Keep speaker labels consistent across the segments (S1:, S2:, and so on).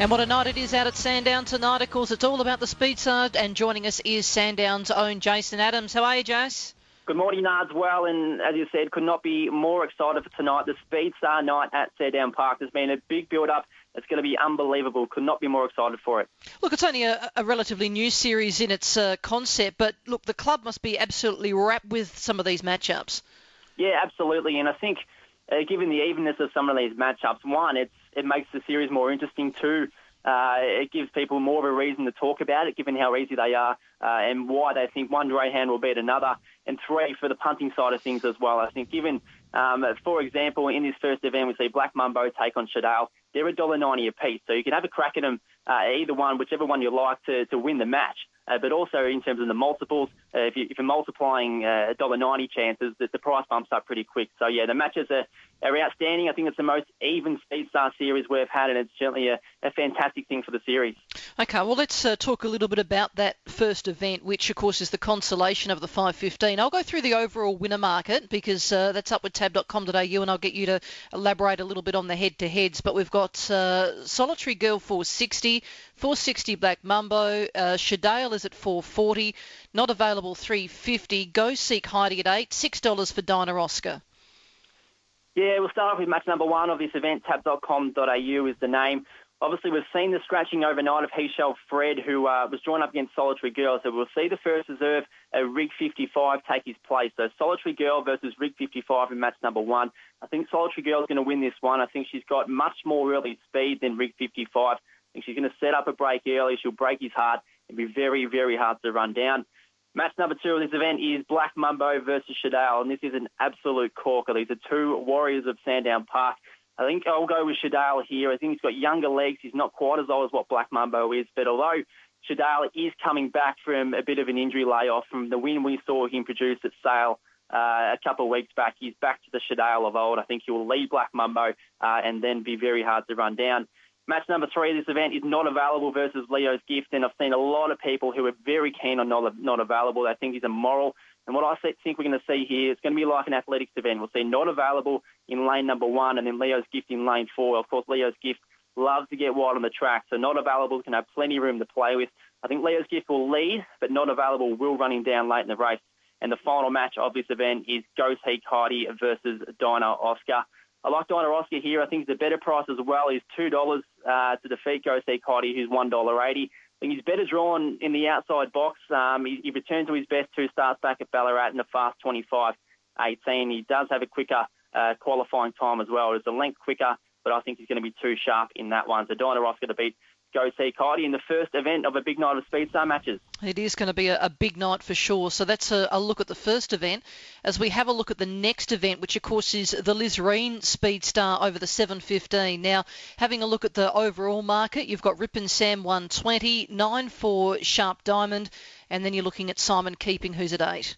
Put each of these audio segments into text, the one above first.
S1: And what a night it is out at Sandown tonight. Of course, it's all about the Speedstar, and joining us is Sandown's own Jason Adams. How are you, Jace?
S2: Good morning, Nards. Well, and as you said, could not be more excited for tonight. The Speedstar night at Sandown Park. There's been a big build-up. It's going to be unbelievable. Could not be more excited for it.
S1: Look, it's only a, a relatively new series in its uh, concept, but look, the club must be absolutely rapt with some of these matchups.
S2: Yeah, absolutely. And I think, uh, given the evenness of some of these matchups, one, it's it makes the series more interesting. Two, uh, it gives people more of a reason to talk about it, given how easy they are uh, and why they think one greyhound will beat another. And three, for the punting side of things as well. I think given, um, for example, in this first event, we see Black Mumbo take on Shadale. They're $1.90 a piece, so you can have a crack at them, uh, either one, whichever one you like to, to win the match. Uh, but also in terms of the multiples, uh, if, you, you're multiplying uh, $1.90 chances, the, the price bumps up pretty quick. So yeah, the matches are, are outstanding. I think it's the most even Speedstar series we've had, and it's certainly a, a fantastic thing for the series.
S1: Okay, well let's uh, talk a little bit about that first event, which of course is the consolation of the 515. I'll go through the overall winner market because uh, that's up with tab.com.au, and I'll get you to elaborate a little bit on the head-to-heads. But we've got uh, Solitary Girl 460, 460 Black Mumbo, uh, Shadale is at 440, not available 350. Go Seek Heidi at eight, six dollars for Dyna Oscar.
S2: Yeah, we'll start off with match number one of this event. Tab.com.au is the name. Obviously, we've seen the scratching overnight of Heshel Fred, who uh, was drawn up against Solitary Girl. So we'll see the first reserve, uh, Rig 55, take his place. So Solitary Girl versus Rig 55 in match number one. I think Solitary Girl is going to win this one. I think she's got much more early speed than Rig 55. She's going to set up a break early. She'll break his heart and be very, very hard to run down. Match number two of this event is Black Mumbo versus Shadale, and this is an absolute corker. These are two warriors of Sandown Park. I think I'll go with Shadale here. I think he's got younger legs. He's not quite as old as what Black Mumbo is, but although Shadale is coming back from a bit of an injury layoff from the win we saw him produce at Sale uh, a couple of weeks back, he's back to the Shadale of old. I think he will lead Black Mumbo uh, and then be very hard to run down. Match number three of this event is not available versus Leo's Gift, and I've seen a lot of people who are very keen on not, not available. They think he's immoral. And what I think we're going to see here is going to be like an athletics event. We'll see not available in lane number one and then Leo's Gift in lane four. Of course, Leo's Gift loves to get wide on the track, so not available can have plenty of room to play with. I think Leo's Gift will lead, but not available will run him down late in the race. And the final match of this event is Go Seek Heidi versus Dyna Oscar. I like Dyna Oscar here. I think the better price as well is $2 uh, to defeat Go Seek Heidi, who's $1.80. I think he's better drawn in the outside box. Um, he, he returned to his best two starts back at Ballarat in the fast 25-18. He does have a quicker uh, qualifying time as well. It's a length quicker, but I think he's going to be too sharp in that one. So Dyna Oscar to beat Go Seek Heidi in the first event of a big night of Speedstar matches.
S1: It is going to be a, a big night for sure. So that's a, a, look at the first event. As we have a look at the next event, which of course is the Lisreen Speedstar over the 715. Now, having a look at the overall market, you've got Rip and Sam 120, 9 for Sharp Diamond, and then you're looking at Simon Keeping, who's at 8.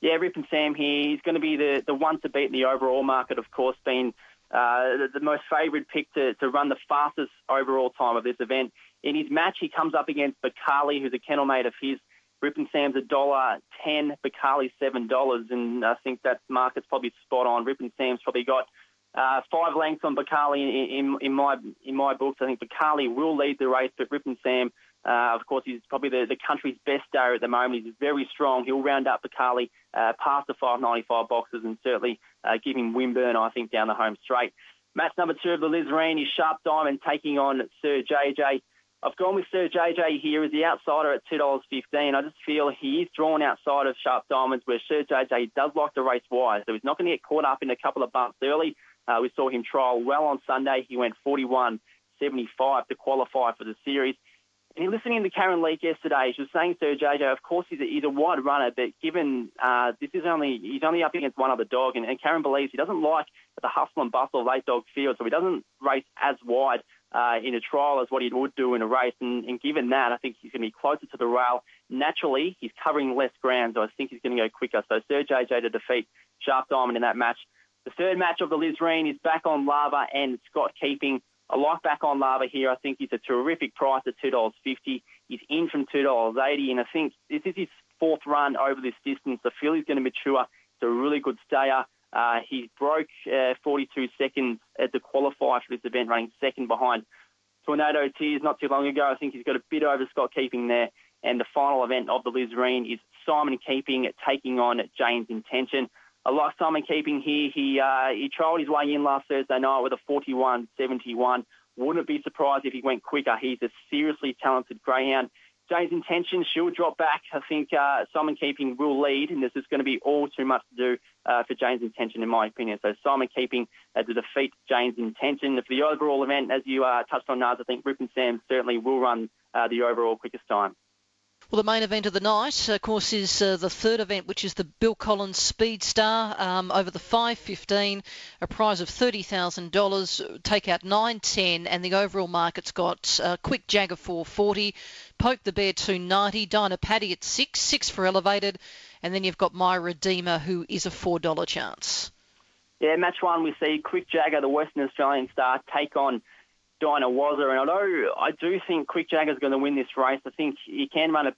S2: Yeah, Rip and Sam here. He's going to be the, the one to beat in the overall market, of course, being uh, the, the, most favoured pick to, to run the fastest overall time of this event. In his match, he comes up against Bakali, who's a kennel mate of his. Rip and Sam's a dollar ten, Bakali seven dollars, and I think that market's probably spot on. Rip and Sam's probably got uh, five lengths on Bakali in, in, in, my in my books. I think Bakali will lead the race, but Rip and Sam, uh, of course, he's probably the, the country's best stayer at the moment. He's very strong. He'll round up Bakali uh, past the 595 boxes and certainly uh, give him Wimburn, I think, down the home straight. Match number two of the Lisreen is Sharp Diamond taking on Sir JJ. I've gone with Sir JJ here as the outsider at $2.15. I just feel he is drawn outside of Sharp Diamonds where Sir JJ does like to race wide, so he's not going to get caught up in a couple of bumps early. Uh, we saw him trial well on Sunday. He went 41.75 to qualify for the series. And listening to Karen Leake yesterday, she was saying Sir JJ, of course he's a, he's a wide runner, but given uh, this is only he's only up against one other dog, and, and Karen believes he doesn't like the hustle and bustle of eight dog field, so he doesn't race as wide uh, in a trial as what he would do in a race. And, and given that, I think he's going to be closer to the rail. Naturally, he's covering less ground, so I think he's going to go quicker. So Sir JJ to defeat Sharp Diamond in that match. The third match of the Lisreen is back on lava and Scott Keeping. I like back on lava here. I think he's a terrific price at $2.50. He's in from $2.80, and I think this is his fourth run over this distance. I feel he's going to mature. It's a really good stayer. Uh, he broke uh, 42 seconds at the qualifier for this event, running second behind Tornado Tears not too long ago. I think he's got a bit over Scott Keeping there. And the final event of the Lisarene is Simon Keeping taking on Jane's Intention. I like Simon Keeping here. He uh, he trialled his way in last Thursday night with a 41.71. Wouldn't be surprised if he went quicker. He's a seriously talented greyhound. Jane's intention, she'll drop back. I think uh, Simon Keeping will lead, and this is going to be all too much to do uh, for Jane's intention, in my opinion. So Simon Keeping uh, to defeat Jane's intention. For the overall event, as you uh, touched on, Nars, I think Rip and Sam certainly will run uh, the overall quickest time.
S1: Well, the main event of the night, of course, is uh, the third event, which is the Bill Collins Speed Star um, over the 5.15, a prize of $30,000. Take out 9.10, and the overall market's got uh, Quick Jagger 440, Poke the Bear 290, Dyna Paddy at 6, 6 for elevated, and then you've got My Redeemer, who is a $4 chance.
S2: Yeah, match one, we see Quick Jagger, the Western Australian star, take on Dyna Wazza. And although I do think Quick Jagger's going to win this race, I think he can run a,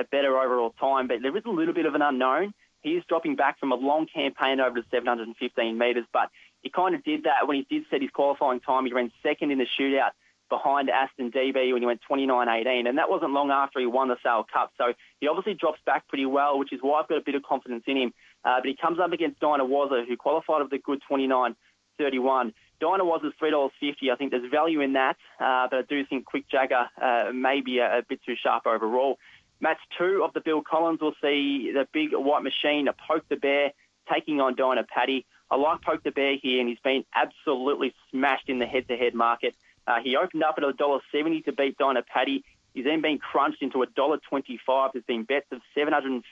S2: a better overall time, but there is a little bit of an unknown. He is dropping back from a long campaign over to 715 metres, but he kind of did that when he did set his qualifying time. He ran second in the shootout behind Aston DB when he went 29.18, and that wasn't long after he won the Sale Cup. So he obviously drops back pretty well, which is why I've got a bit of confidence in him. Uh, but he comes up against Dyna Wazza, who qualified with a good 29.31. Dyna Wazza is three dollars fifty. I think there's value in that, uh, but I do think Quick Jagger uh, may be a, a, bit too sharp overall. Match two of the Bill Collins will see the big white machine, a Poke the Bear, taking on Dyna Paddy. I like Poke the Bear here, and he's been absolutely smashed in the head-to-head market. Uh, he opened up at $1.70 to beat Dyna Paddy. He's then been crunched into $1.25. There's been bets of $750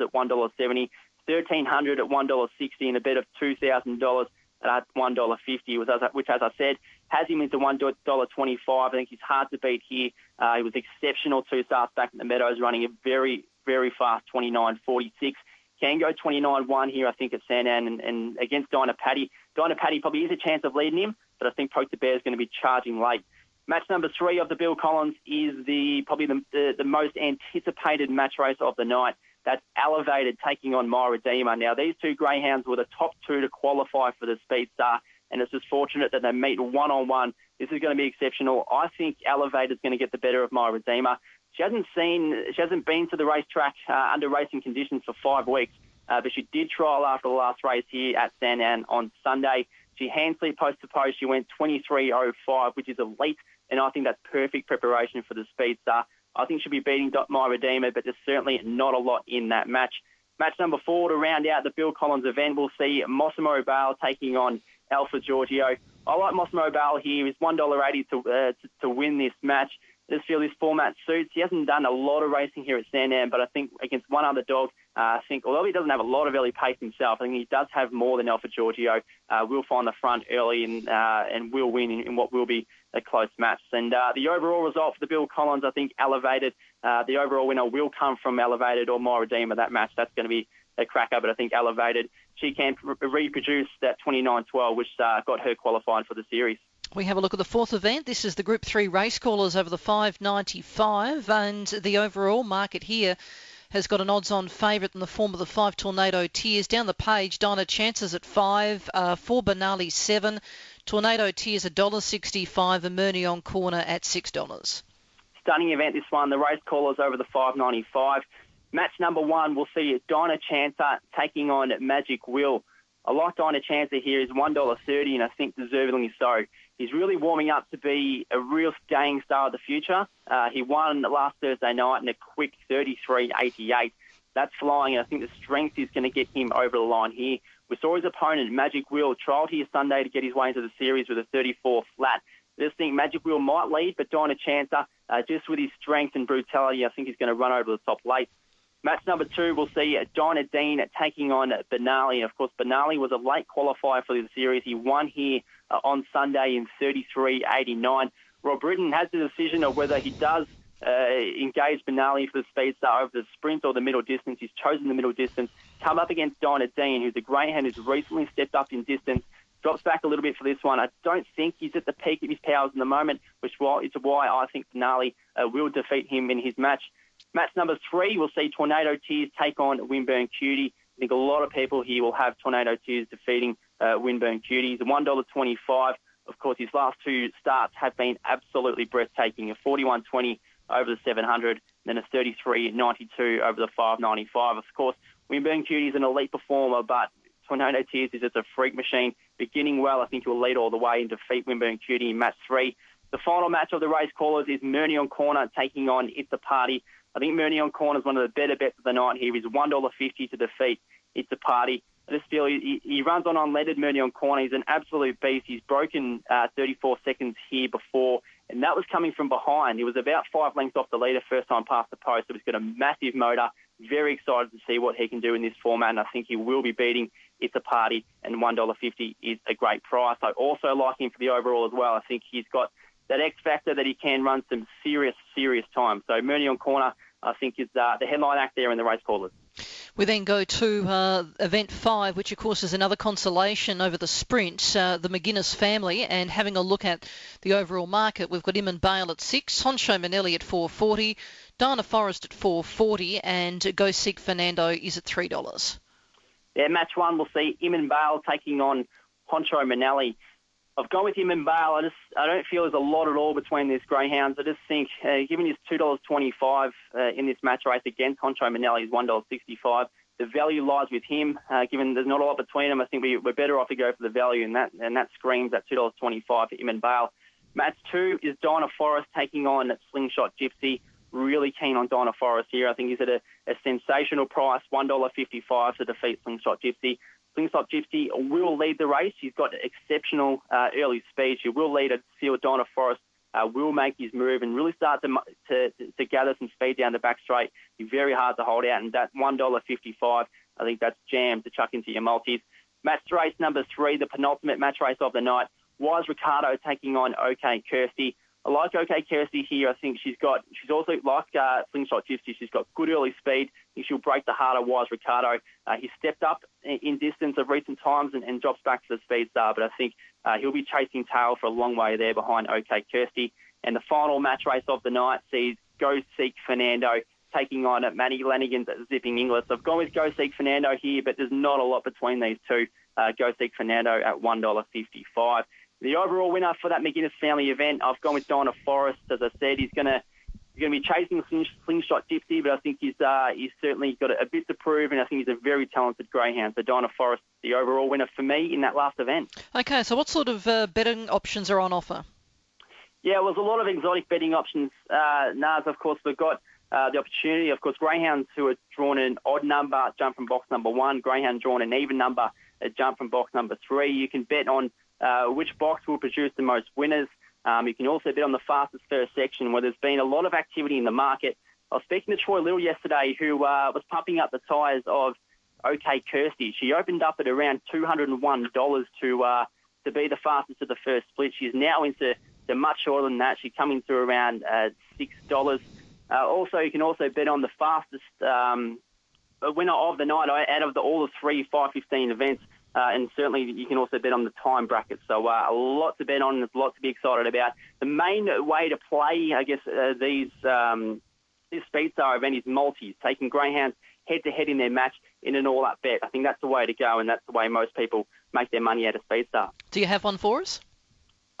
S2: at $1.70, $1,300 at $1.60, and a bet of $2,000 at $1.50, which, as I said, has him into $1.25. I think he's hard to beat here. Uh, he was exceptional two starts back in the Meadows, running a very, very fast 29.46. Can go 29-1 here, I think, at Sandown and, and against Dyna Paddy. Dyna Paddy probably is a chance of leading him, but I think Poke the Bear is going to be charging late. Match number three of the Bill Collins is the probably the, the, the most anticipated match race of the night. That's elevated taking on My Redeemer. Now, these two greyhounds were the top two to qualify for the Speed Star, and it's just fortunate that they meet one on one. This is going to be exceptional. I think Elevated is going to get the better of My Redeemer. She hasn't seen, she hasn't been to the racetrack uh, under racing conditions for five weeks, uh, but she did trial after the last race here at Sandown on Sunday. She hand post to post. She went 23.05, which is elite, and I think that's perfect preparation for the Speed Star. I think she'll be beating My Redeemer, but there's certainly not a lot in that match. Match number four to round out the Bill Collins event, we'll see Mossimo Bale taking on Alpha Giorgio. I like Mossimo Bale here. He's $1.80 to, uh, to, to win this match. I just feel this format suits. He hasn't done a lot of racing here at Sandown, but I think against one other dog, uh, I think although he doesn't have a lot of early pace himself, I think he does have more than Alpha Giorgio. Uh, will find the front early and uh, and will win in, in, what will be a close match. And uh, the overall result for the Bill Collins, I think, elevated. Uh, the overall winner will come from elevated or My Redeemer. That match, that's going to be a cracker, but I think elevated. She can reproduce that 29-12, which uh, got her qualified for the series.
S1: We have a look at the fourth event. This is the Group 3 race callers over the 595 and the overall market here has got an odds-on favourite in the form of the five Tornado Tears. Down the page, Dyna Chances at five, uh, four Benali seven, Tornado Tears $1.65, and Murney on corner at $6.
S2: Stunning event this one. The race callers over the 595. Match number one, we'll see Dyna Chancer taking on Magic Will. I like Dyna Chancer here is He's $1.30, and I think deservedly so. He's really warming up to be a real staying star of the future. Uh, he won last Thursday night in a quick 33.88. That's flying, and I think the strength is going to get him over the line here. We saw his opponent, Magic Wheel, trialled here Sunday to get his way into the series with a 34 flat. I just think Magic Wheel might lead, but Dyna Chancer, uh, just with his strength and brutality, I think he's going to run over the top late. Match number two, we'll see Dyna Dean taking on Benali. Of course, Benali was a late qualifier for the series. He won here uh, on Sunday in 33.89. Rob Britton has the decision of whether he does uh, engage Benali for the speed star over the sprint or the middle distance. He's chosen the middle distance. Come up against Dyna Dean, who's a greyhound who's recently stepped up in distance. Drops back a little bit for this one. I don't think he's at the peak of his powers in the moment, which is why I think Benali uh, will defeat him in his match. Match number three, we'll see Tornado Tears take on Winburn Cutie. I think a lot of people here will have Tornado Tears defeating uh, Winburn Cutie. He's $1.25. Of course, his last two starts have been absolutely breathtaking. A 41.20 over the 700, then a 33.92 over the 595. Of course, Winburn Cutie is an elite performer, but Tornado Tears is just a freak machine. Beginning well, I think he will lead all the way and defeat Winburn Cutie in match three. The final match of the race callers is Murney on corner taking on It's a Party. I think Murney on corner is one of the better bets of the night here. He's $1.50 to defeat It's a Party. Just feel he, he runs on on unleaded Murney on corner. He's an absolute beast. He's broken uh, 34 seconds here before, and that was coming from behind. He was about five lengths off the leader first time past the post. So he's got a massive motor. Very excited to see what he can do in this format, and I think he will be beating It's a Party, and $1.50 is a great price. I also like him for the overall as well. I think he's got that X factor that he can run some serious, serious time. So Murney on corner, I think, is uh, the headline act there in the race callers.
S1: We then go to uh, event five, which of course is another consolation over the sprint, uh, the McGuinness family, and having a look at the overall market, we've got Iman Bale at six, Honcho Manelli at 440, Dyna Forest at 440, and Go Seek Fernando is at three dollars.
S2: Yeah, match one, we'll see Iman Bale taking on Honcho Manelli. I've gone with Iman Bale. I just I don't feel there's a lot at all between these greyhounds. I just think, uh, given his two dollars twenty-five uh, in this match race against Honcho Manelli, is one dollar sixty-five. The value lies with him. Uh, given there's not a lot between them, I think we, we're better off to go for the value, and that and that screams at two dollars twenty-five for him and Bale. Match two is Dyna Forest taking on Slingshot Gypsy. Really keen on Dyna Forest here. I think he's at a, a sensational price, one dollar fifty-five to defeat Slingshot Gypsy. Slingshot Gypsy will lead the race. He's got exceptional uh, early speed. He will lead it. Seal Dyna Forest uh, will make his move and really start to, to, to gather some speed down the back straight. Be very hard to hold out, and that $1.55, I think that's jam to chuck into your multis. Match race number three, the penultimate match race of the night. Wise Ricardo taking on OK Kirsty. I like OK Kirsty here. I think she's got, she's also like uh, Slingshot Gypsy. She's got good early speed. I think she'll break the heart of Wise Ricardo. Uh, he's stepped up in distance of recent times and, and drops back to the speed star, but I think uh, he'll be chasing tail for a long way there behind OK Kirsty. And the final match race of the night sees Go Seek Fernando taking on at Matty Lanigan's at Zipping Inglis. I've gone with Go Seek Fernando here, but there's not a lot between these two. Uh, Go Seek Fernando at $1.55. The overall winner for that McGuinness family event, I've gone with Dyna Forest. As I said, he's going to he's going to be chasing the sling, Slingshot Gypsy, but I think he's uh, he's certainly got a, a, bit to prove, and I think he's a very talented greyhound. So Dyna Forest, the overall winner for me in that last event.
S1: Okay, so what sort of uh, betting options are on offer?
S2: Yeah, well, there's a lot of exotic betting options. Uh, Nars, of course, we've got uh, the opportunity, of course, greyhounds who are drawn an odd number jump from box number one, greyhound drawn an even number jump from box number three. You can bet on uh, which box will produce the most winners. Um, you can also bet on the fastest first section where there's been a lot of activity in the market. I was speaking to Troy Little yesterday who uh, was pumping up the tyres of OK Kirsty. She opened up at around $201 to uh, to be the fastest of the first split. She's now into to much shorter than that. She's coming through around uh, $6. Uh, also, you can also bet on the fastest um, winner of the night out of the, all the three 515 events. Uh, and certainly you can also bet on the time bracket. So uh, a lot to bet on, a lot to be excited about. The main way to play, I guess, uh, these um, this Speedstar event is multis, taking greyhounds head to head in their match in an all-up bet. I think that's the way to go, and that's the way most people make their money out of Speedstar.
S1: Do you have one for us?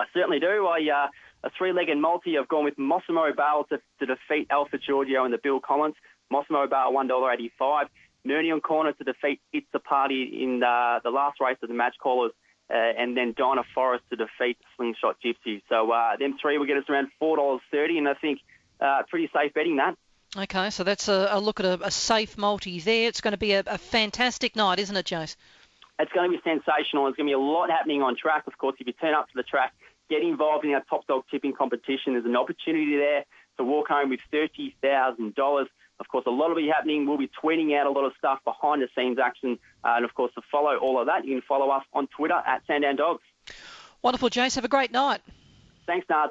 S2: I certainly do. I uh, a three-legged multi. I've gone with Mossimo Bale to, to defeat Alpha Giorgio and the Bill Collins. Mossimo Bale one dollar eighty-five. Murney on corner to defeat It's a Party in the, the last race of the match callers, uh, and then Dyna Forest to defeat Slingshot Gypsy. So uh, them three will get us around $4.30, and I think uh, pretty safe betting that.
S1: Okay, so that's a, a look at a, a, safe multi there. It's going to be a, a fantastic night, isn't it, Jace?
S2: It's going to be sensational. There's going to be a lot happening on track. Of course, if you turn up to the track, get involved in our top dog tipping competition. There's an opportunity there to walk home with $30,000. Of course, a lot will be happening. We'll be tweeting out a lot of stuff behind the scenes action. Uh, and of course, to follow all of that, you can follow us on Twitter at Sandown Dogs.
S1: Wonderful, Jace. Have a great night.
S2: Thanks, Nard.